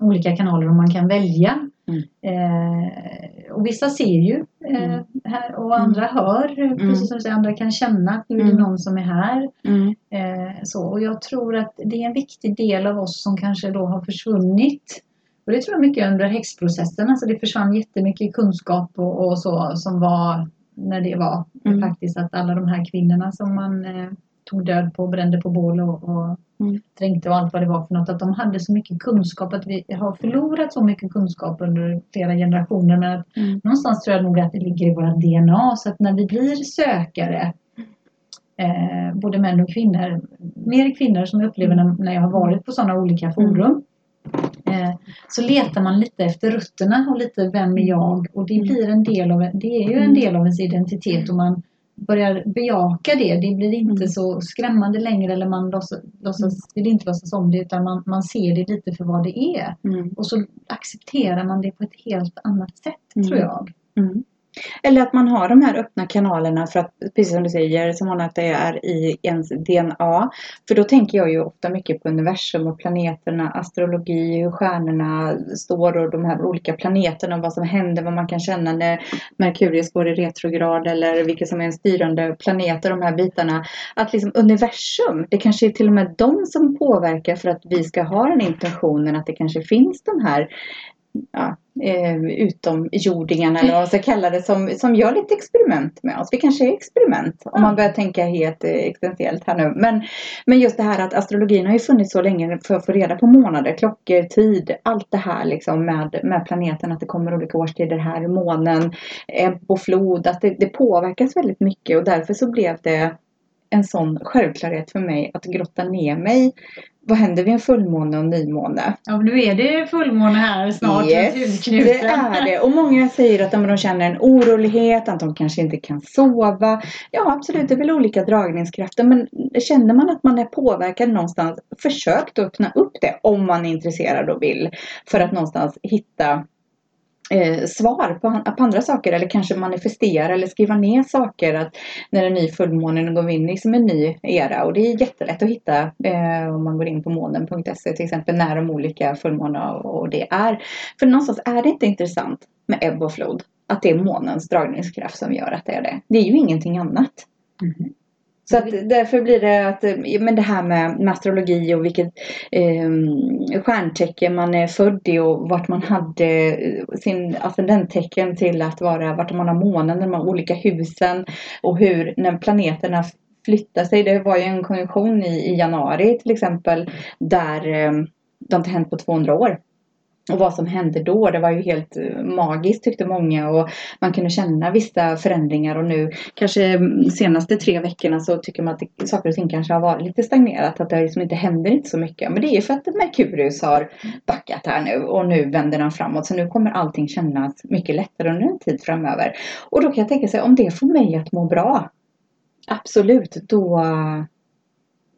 Olika kanaler och man kan välja. Mm. Eh, och vissa ser ju eh, Mm. här och andra hör, precis som du säger, andra kan känna att nu är det Mm. någon som är här. Mm. Eh, så, och jag tror att det är en viktig del av oss som kanske då har försvunnit. Och det tror jag mycket under häxprocessen. Alltså det försvann jättemycket kunskap och, och så som var när det var. Mm. Faktiskt att alla de här kvinnorna som man eh, tog död på, brände på bål och, och Mm. dränkte och allt vad det var för något. Att de hade så mycket kunskap att vi har förlorat så mycket kunskap under flera generationer. Men att Mm. någonstans tror jag nog att det ligger i våra DNA. Så att när vi blir sökare eh, både män och kvinnor. Mer kvinnor som jag upplever när, när jag har varit på sådana olika forum. Eh, så letar man lite efter rötterna och lite vem är jag? Och det blir en del av, det är ju en Mm. del av ens identitet och man börjar bejaka det. Det blir inte Mm. så skrämmande längre eller man låtsas, låtsas, vill inte låtsas om det utan man, man ser det lite för vad det är. Mm. Och så accepterar man det på ett helt annat sätt Mm. tror jag. Mm. Eller att man har de här öppna kanalerna för att, precis som du säger, som att det är i ens DNA. För då tänker jag ju ofta mycket på universum och planeterna, astrologi, hur stjärnorna står och de här olika planeterna och vad som händer, vad man kan känna när Merkurius går i retrograd eller vilka som är en styrande planet och de här bitarna. Att liksom universum, det kanske är till och med de som påverkar för att vi ska ha den intentionen att det kanske finns de här ja, eh, utomjordingarna eller vad man ska kalla det som, som gör lite experiment med oss. Vi kanske är experiment om man börjar tänka helt eh, existentiellt här nu. Men, men just det här att astrologin har ju funnits så länge för att få reda på månader, klockor, tid, allt det här liksom med, med planeten, att det kommer olika årstider här, månen, ebb och flod, att det, det påverkas väldigt mycket och därför så blev det en sån självklarhet för mig att grotta ner mig. Vad händer vid en fullmåne och nymåne? Ja, nu är det fullmåne här snart Yes, det är det. Och många säger att men de känner en orolighet, att de kanske inte kan sova. Ja, absolut, det är väl olika dragningskrafter. Men känner man att man är påverkad någonstans, försök då öppna upp det om man är intresserad och vill. För att någonstans hitta eh, svar på, på andra saker eller kanske manifestera eller skriva ner saker att när en ny fullmåne går in i liksom en ny era och det är jättelätt att hitta eh, om man går in på månen.se till exempel när de olika fullmånarna och, och det är. För någonstans är det inte intressant med ebb och flod att det är månens dragningskraft som gör att det är det. Det är ju ingenting annat. Mhm. Så att därför blir det att, eh, men det här med, med astrologi och vilket eh, stjärntecken man är född i och vart man hade eh, sin ascendenttecken till att vara, vart man har månen, de här olika husen och hur, när planeterna flyttar sig. Det var ju en konjunktion i, i januari till exempel där eh, det har inte hänt på 200 år. Och vad som hände då, det var ju helt eh, magiskt tyckte många och man kunde känna vissa förändringar och nu kanske de senaste tre veckorna så tycker man att det, saker och ting kanske har varit lite stagnerat, att det liksom inte händer inte så mycket. Men det är för att Merkurius har backat här nu och nu vänder han framåt så nu kommer allting kännas mycket lättare under en tid framöver. Och då kan jag tänka sig om det får mig att må bra, absolut, då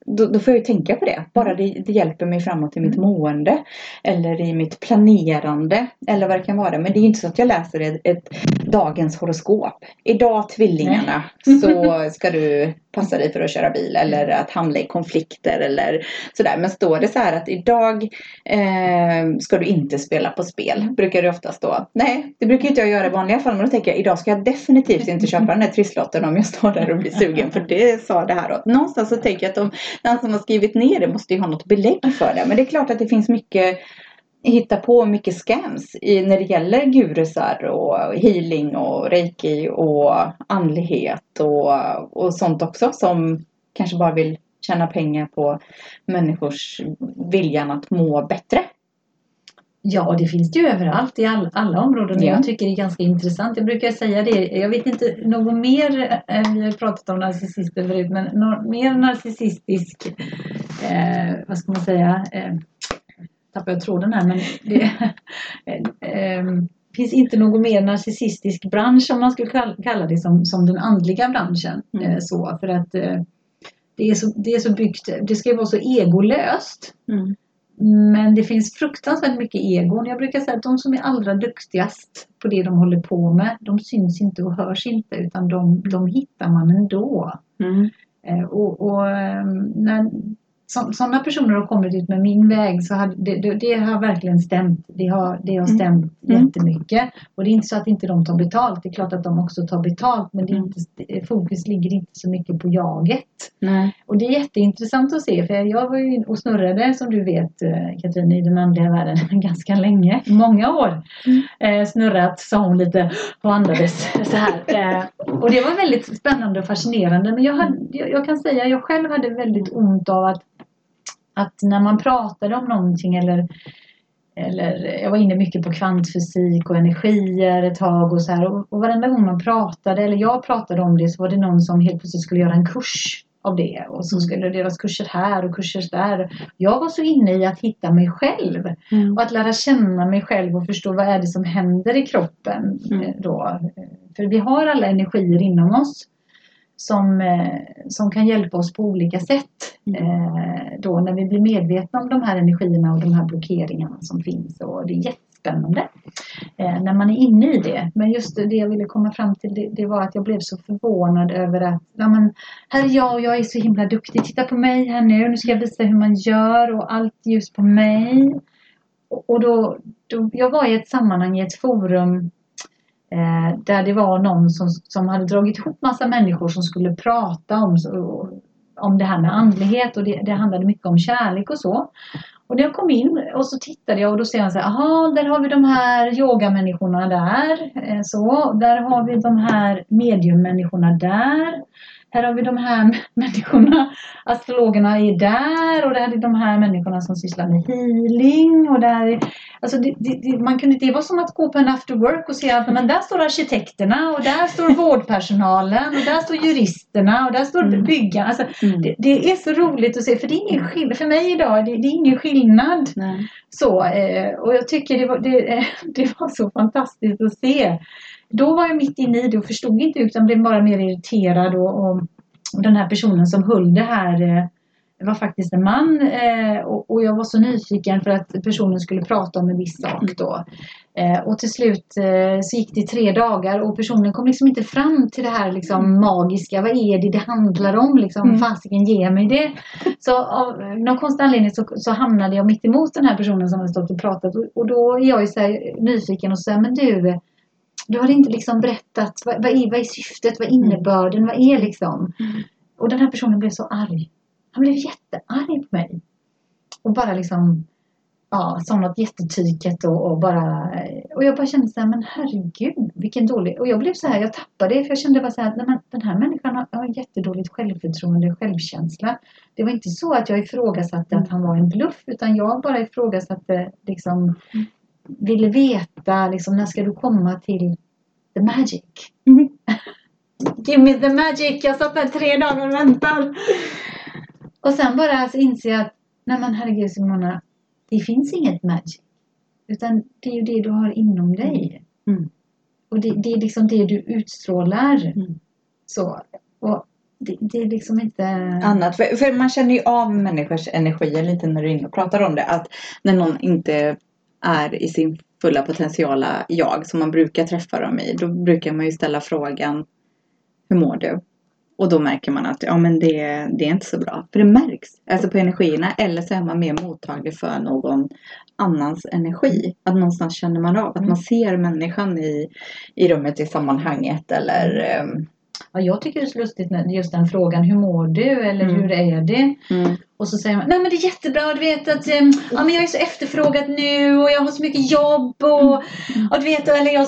då, då får jag ju tänka på det. Bara det, det hjälper mig framåt i mitt mående. Eller i mitt planerande. Eller vad det kan vara. Men det är inte så att jag läser ett, ett dagens horoskop. Idag tvillingarna så ska du passa dig för att köra bil. Eller att hamna i konflikter eller sådär. Men står det så här att idag eh, ska du inte spela på spel. Brukar det ofta stå. Nej, det brukar inte jag göra i vanliga fall. Men då tänker jag idag ska jag definitivt inte köpa den här trisslotten om jag står där och blir sugen. För det sa det här. Och någonstans så tänker jag att de den som har skrivit ner det måste ju ha något belägg för det. Men det är klart att det finns mycket hitta på mycket scams i, när det gäller gurusar och healing och reiki och andlighet och, och sånt också som kanske bara vill tjäna pengar på människors viljan att må bättre. Ja, det finns det ju överallt i all, alla områden. Ja. Jag tycker det är ganska intressant. Jag brukar säga det. Jag vet inte något mer. eh, Vi har pratat om narcissister förut, men något mer narcissistisk, eh, vad ska man säga, eh, tappar jag tråden här men det eh, finns inte någon mer narcissistisk bransch om man skulle kalla det som, som den andliga branschen. Mm. Eh, så, för att eh, det, är så, det är så byggt, det ska ju vara så egolöst. Mm. Men det finns fruktansvärt mycket egon. Jag brukar säga att de som är allra duktigast på det de håller på med, de syns inte och hörs inte utan de, de hittar man ändå. Mm. Eh, och, och eh, när sådana personer har kommit ut med min väg så har det, det, det har verkligen stämt. Det har, det har Mm. stämt Mm. jättemycket. Och det är inte så att inte de tar betalt. Det är klart att de också tar betalt men det är Mm. inte, fokus ligger inte så mycket på jaget. Nej. Och det är jätteintressant att se för jag var ju och snurrade som du vet eh, Katrin i den andliga världen ganska länge, många år. Eh, snurrat sa hon lite och andades så här. Eh, och det var väldigt spännande och fascinerande men jag, hade, jag, jag kan säga jag själv hade väldigt ont av att, att när man pratade om någonting eller eller jag var inne mycket på kvantfysik och energier ett tag och så här. Och, och varenda gång man pratade, eller jag pratade om det, så var det någon som helt plötsligt skulle göra en kurs av det. Och så skulle det deras kurser här och kurser där. Jag var så inne i att hitta mig själv. Mm. Och att lära känna mig själv och förstå vad är det som händer i kroppen. Mm. Då. För vi har alla energier inom oss. Som, eh, som kan hjälpa oss på olika sätt. Mm. Eh, då när vi blir medvetna om de här energierna och de här blockeringarna som finns. Och det är jättespännande eh, när man är inne i det. Men just det jag ville komma fram till det, det var att jag blev så förvånad över att ja, men, här är jag och jag är så himla duktig. Titta på mig här nu. Nu ska jag visa hur man gör och allt ljus på mig. Och, och då, då, jag var i ett sammanhang i ett forum eh, där det var någon som, som hade dragit ihop massa människor som skulle prata om, om det här med andlighet och det, det handlade mycket om kärlek och så. Och när jag kom in och så tittade jag och då ser jag så här, aha, där har vi de här yogamänniskorna där. eh, Så, där har vi de här mediummänniskorna där. Här har vi de här människorna, astrologerna är där och där är de här människorna som sysslar med healing. Och där är, alltså det, det, man kunde, det var som att gå på en after work och se att men där står arkitekterna och där står vårdpersonalen och där står juristerna och där står Mm. byggarna. Alltså, Mm. det, det är så roligt att se för det är ingen skillnad, för mig idag, det, det är ingen skillnad. Nej. Så, eh, och jag tycker det var, det var så fantastiskt att se. Då var jag mitt inne i det och förstod inte utan blev bara mer irriterad och, och, och den här personen som höll det här eh, var faktiskt en man eh, och, och jag var så nyfiken för att personen skulle prata om en viss sak då. Eh, och till slut eh, så gick det tre dagar och personen kom liksom inte fram till det här liksom magiska. Vad är det det handlar om? Liksom, Mm. Fasiken, ge mig det. Så av någon konstig anledning så, så hamnade jag mitt emot den här personen som hade stått och pratat. Och, och då är jag ju så nyfiken och säger men du, du har inte liksom berättat vad, vad, är, vad är syftet, vad är innebörden, vad är liksom? Mm. Och den här personen blev så arg. Han blev jättearg på mig. Och bara liksom Ja, sa något jättetyket och, och bara Och jag bara kände så här, men herregud vilken dålig Och jag blev så här, jag tappade det för jag kände bara så här, men den här människan har, har jättedåligt självförtroende, självkänsla. Det var inte så att jag ifrågasatte att han var en bluff utan jag bara ifrågasatte liksom Ville veta liksom när ska du komma till the magic? Mm. Give me the magic! Jag satt där tre dagar och väntade. Och sen bara alltså inser jag att nej men herregud Simona, det finns inget magic. Utan det är ju det du har inom dig. Mm. Och det, det är liksom det du utstrålar. Mm. Så. Och det, det är liksom inte... annat. För, för man känner ju av människors energier lite när du är inne och pratar om det. Att när någon inte är i sin fulla potentiala jag som man brukar träffa dem i. Då brukar man ju ställa frågan Hur mår du? Och då märker man att ja, men det, det är inte så bra. För det märks. Alltså på energierna. Eller så är man mer mottaglig för någon annans energi. Att någonstans känner man av. Att Mm. man ser människan i, i rummet, i sammanhanget. Eller ehm, Ja, jag tycker det är så lustigt när just den frågan, hur mår du? Eller Mm. hur är det? mm, Och så säger man, nej men det är jättebra, du vet att eh, ja, men jag är så efterfrågad nu och jag har så mycket jobb och, och du vet, eller jag,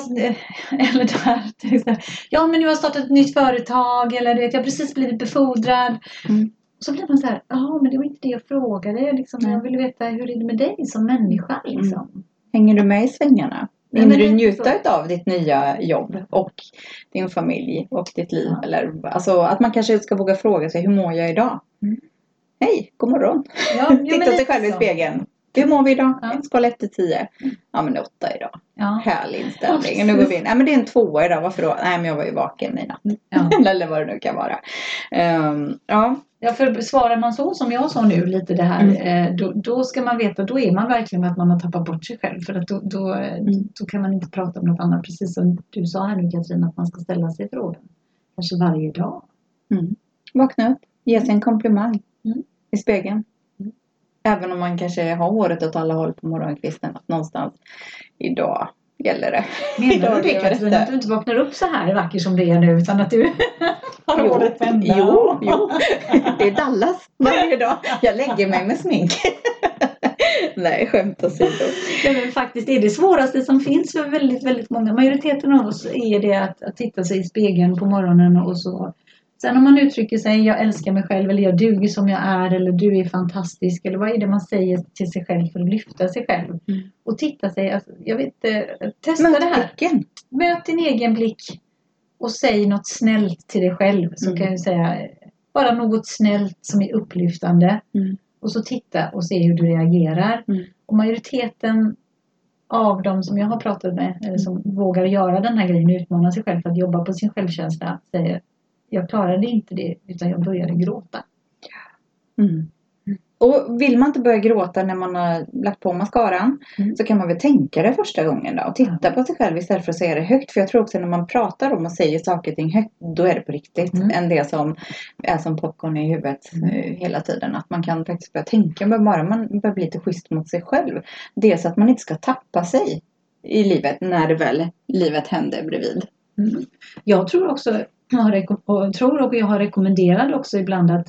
eller där, till exempel, ja men nu har jag startat ett nytt företag eller du vet, jag har precis blivit befordrad. Mm. Så blir man så här, ja men det var inte det jag frågade, liksom, jag vill veta hur är det med dig som människa liksom. Hänger du med i svängarna? Hinner du njuta av ditt nya jobb och din familj och ditt liv? Ja. Eller, alltså att man kanske ska våga fråga sig, hur mår jag idag? Mm. Hej, god morgon! Ja, Titta sig själv i så. spegeln. Hur mår vi idag? Ja. En skala 1 till 10. Ja men 8 idag. Ja. Härlig inställning. nu går vi in. Ja men det är en tvåa idag. Varför då? Nej men jag var ju vaken i natt. Ja. Eller vad det nu kan vara. Ehm, ja. Ja, för svarar man så som jag sa nu lite det här, Mm. eh, då, då ska man veta, då är man verkligen att man har tappat bort sig själv. För att då, då, eh, Mm. då kan man inte prata om något annat. Precis som du sa här nu Katrin, att man ska ställa sig frågan. Kanske varje dag. Mm. Vakna upp. Ge sig en komplimang. Mm. I spegeln. Även om man kanske har håret åt alla håll på morgonkvisten. Att någonstans idag gäller det. Menar du det Katrin, att du inte vaknar upp så här vacker som det är nu utan att du har Jo, håret på ända? jo, jo. Det är Dallas varje dag. Jag lägger mig med smink. Nej, skämt åsido. Nej, men faktiskt är det svåraste som finns för väldigt, väldigt många. Majoriteten av oss är det att, att titta sig i spegeln på morgonen och så. Sen om man uttrycker sig, jag älskar mig själv eller jag duger som jag är eller du är fantastisk eller vad är det man säger till sig själv för att lyfta sig själv. Mm. Och titta sig, alltså, jag vet inte, testa det här. Mötblicken. Möt din egen blick och säg något snällt till dig själv. Så Mm. kan jag säga bara något snällt som är upplyftande. Mm. Och så titta och se hur du reagerar. Mm. Och majoriteten av de som jag har pratat med, eller som vågar göra den här grejen, utmana sig själv för att jobba på sin självkänsla, säger jag klarade inte det utan jag började gråta. Mm. Och vill man inte börja gråta när man har lagt på mascaran Mm. så kan man väl tänka det första gången då och titta på sig själv istället för att säga det högt. För jag tror också när man pratar om och säger saker och ting högt då är det på riktigt. Mm. Än det som är som popcorn i huvudet Mm. eh, hela tiden. Att man kan faktiskt börja tänka bara man börjar bli lite schysst mot sig själv. Dels att man inte ska tappa sig i livet när det väl livet händer bredvid. Mm. Jag tror också, och tror och jag har rekommenderat också ibland att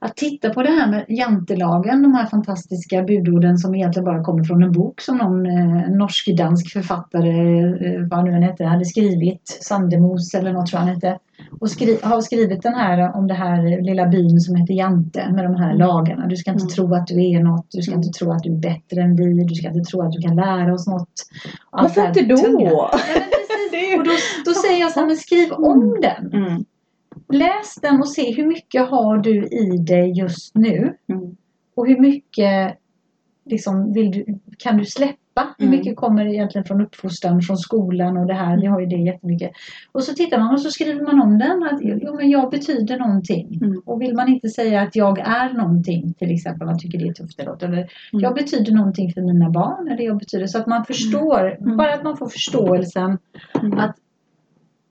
att titta på det här med jantelagen, de här fantastiska budorden som egentligen bara kommer från en bok som någon eh, norsk-dansk författare, eh, vad nu än hette, hade skrivit. Sandemos eller något tror jag han hette. Och skri- har skrivit den här om det här lilla byn som heter Jante med de här lagarna. Du ska inte Mm. tro att du är något, du ska inte tro att du är bättre än vi, du ska inte tro att du kan lära oss något. Varför inte då? Och då, då säger jag så här, men skriv om den. Mm. Läs den och se hur mycket har du i dig just nu. Mm. Och hur mycket liksom, du, kan du släppa? Hur Mm. mycket kommer egentligen från uppfostran, från skolan och det här? Vi har ju det jättemycket. Och så tittar man och så skriver man om den. Att jo, men jag betyder någonting. Mm. Och vill man inte säga att jag är någonting, till exempel, man tycker det är tufft eller något, Eller jag betyder någonting för mina barn. Eller jag betyder, så att man förstår, Mm. bara att man får förståelsen Mm. att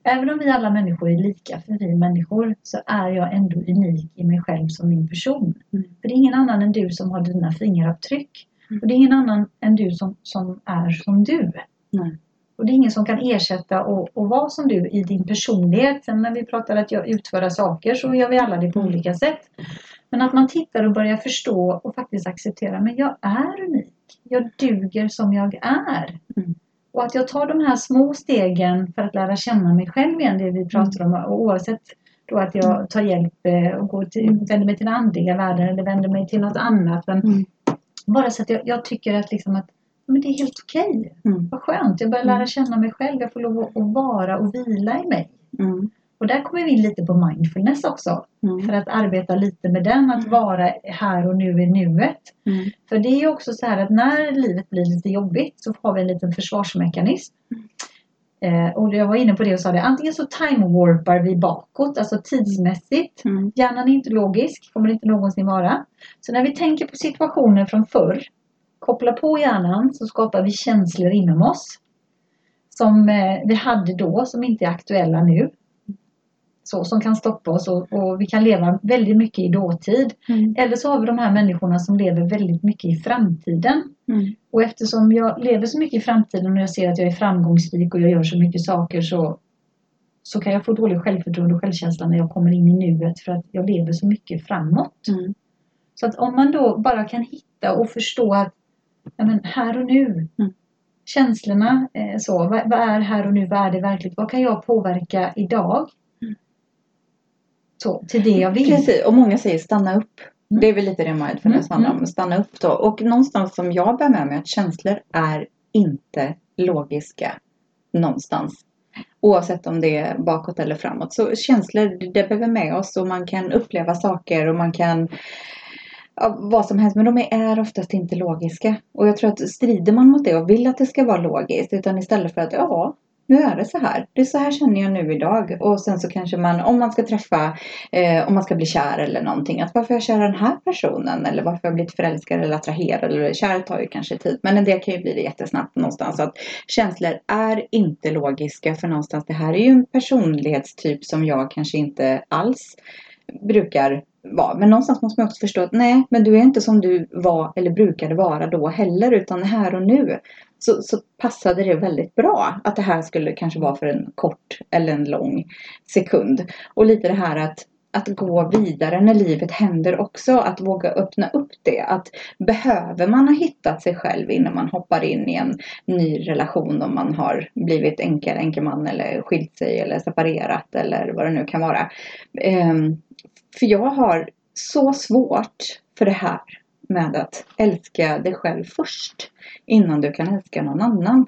Även om vi alla människor är lika, för vi människor, så är jag ändå unik i mig själv som min person. Mm. För det är ingen annan än du som har dina fingeravtryck. Mm. Och det är ingen annan än du som, som är som du. Nej. Och det är ingen som kan ersätta och, och vara som du i din personlighet. Sen när vi pratar att jag utföra saker så gör vi alla det på Mm. olika sätt. Men att man tittar och börjar förstå och faktiskt acceptera, men jag är unik. Jag duger som jag är. Mm. Och att jag tar de här små stegen för att lära känna mig själv igen, det vi pratar om. Och oavsett då att jag tar hjälp eh, och går till, vänder mig till den andliga världen eller vänder mig till något annat. Men Mm. Bara så att jag, jag tycker att, liksom att men det är helt okej. Mm. Vad skönt. Jag börjar lära Mm. känna mig själv. Jag får lov att, att vara och vila i mig. Mm. Och där kommer vi in lite på mindfulness också. Mm. För att arbeta lite med den, att Mm. vara här och nu i nuet. Mm. För det är ju också så här att när livet blir lite jobbigt så har vi en liten försvarsmekanism. Eh, och jag var inne på det och sa det, antingen så time-warpar vi bakåt, alltså tidsmässigt. Mm. Hjärnan är inte logisk, kommer inte någonsin vara. Så när vi tänker på situationer från förr, kopplar på hjärnan så skapar vi känslor inom oss. Som eh, vi hade då, som inte är aktuella nu. Så, som kan stoppa oss och, och vi kan leva väldigt mycket i dåtid. Mm. Eller så har vi de här människorna som lever väldigt mycket i framtiden. Mm. Och eftersom jag lever så mycket i framtiden och jag ser att jag är framgångsrik och jag gör så mycket saker så, så kan jag få dålig självförtroende och självkänsla när jag kommer in i nuet för att jag lever så mycket framåt. Mm. Så att om man då bara kan hitta och förstå att ja, men här och nu, Mm. känslorna, eh, så, vad är här och nu, vad är det verkligt, vad kan jag påverka idag? Så, till det jag vill. Precis, och många säger stanna upp. Mm. Det är väl lite det mindfulness Mm, handlar om, mm. stanna upp då. Och någonstans som jag bär med mig att känslor är inte logiska någonstans. Oavsett om det är bakåt eller framåt. Så känslor, det vi med oss och man kan uppleva saker och man kan ja, vad som helst. Men de är oftast inte logiska. Och jag tror att strider man mot det och vill att det ska vara logiskt. Utan istället för att ja, nu är det så här. Det är så här känner jag nu idag. Och sen så kanske man, om man ska träffa, eh, om man ska bli kär eller någonting. Att varför jag kär den här personen. Eller varför jag blivit förälskad eller attraherad. Eller kär tar ju kanske tid. Men det kan ju bli det jättesnabbt någonstans. Så att känslor är inte logiska. För någonstans det här är ju en personlighetstyp som jag kanske inte alls brukar vara. Men någonstans måste man också förstå att nej, men du är inte som du var eller brukade vara då heller. Utan här och nu så, så passade det väldigt bra att det här skulle kanske vara för en kort eller en lång sekund. Och lite det här att att gå vidare när livet händer också. Att våga öppna upp det. Att behöver man ha hittat sig själv innan man hoppar in i en ny relation om man har blivit enkel, enkelman eller skilt sig eller separerat eller vad det nu kan vara. Um, för jag har så svårt för det här med att älska dig själv först innan du kan älska någon annan.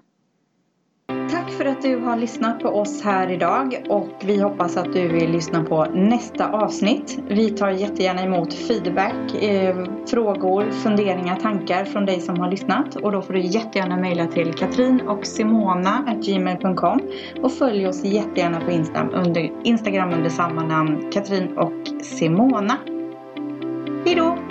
Tack för att du har lyssnat på oss här idag och vi hoppas att du vill lyssna på nästa avsnitt. Vi tar jättegärna emot feedback, eh, frågor, funderingar, tankar från dig som har lyssnat och då får du jättegärna mejla till katrin och simona.gmail.com och följ oss jättegärna på Instagram under, Instagram under samma namn Katrin och Simona. Hejdå!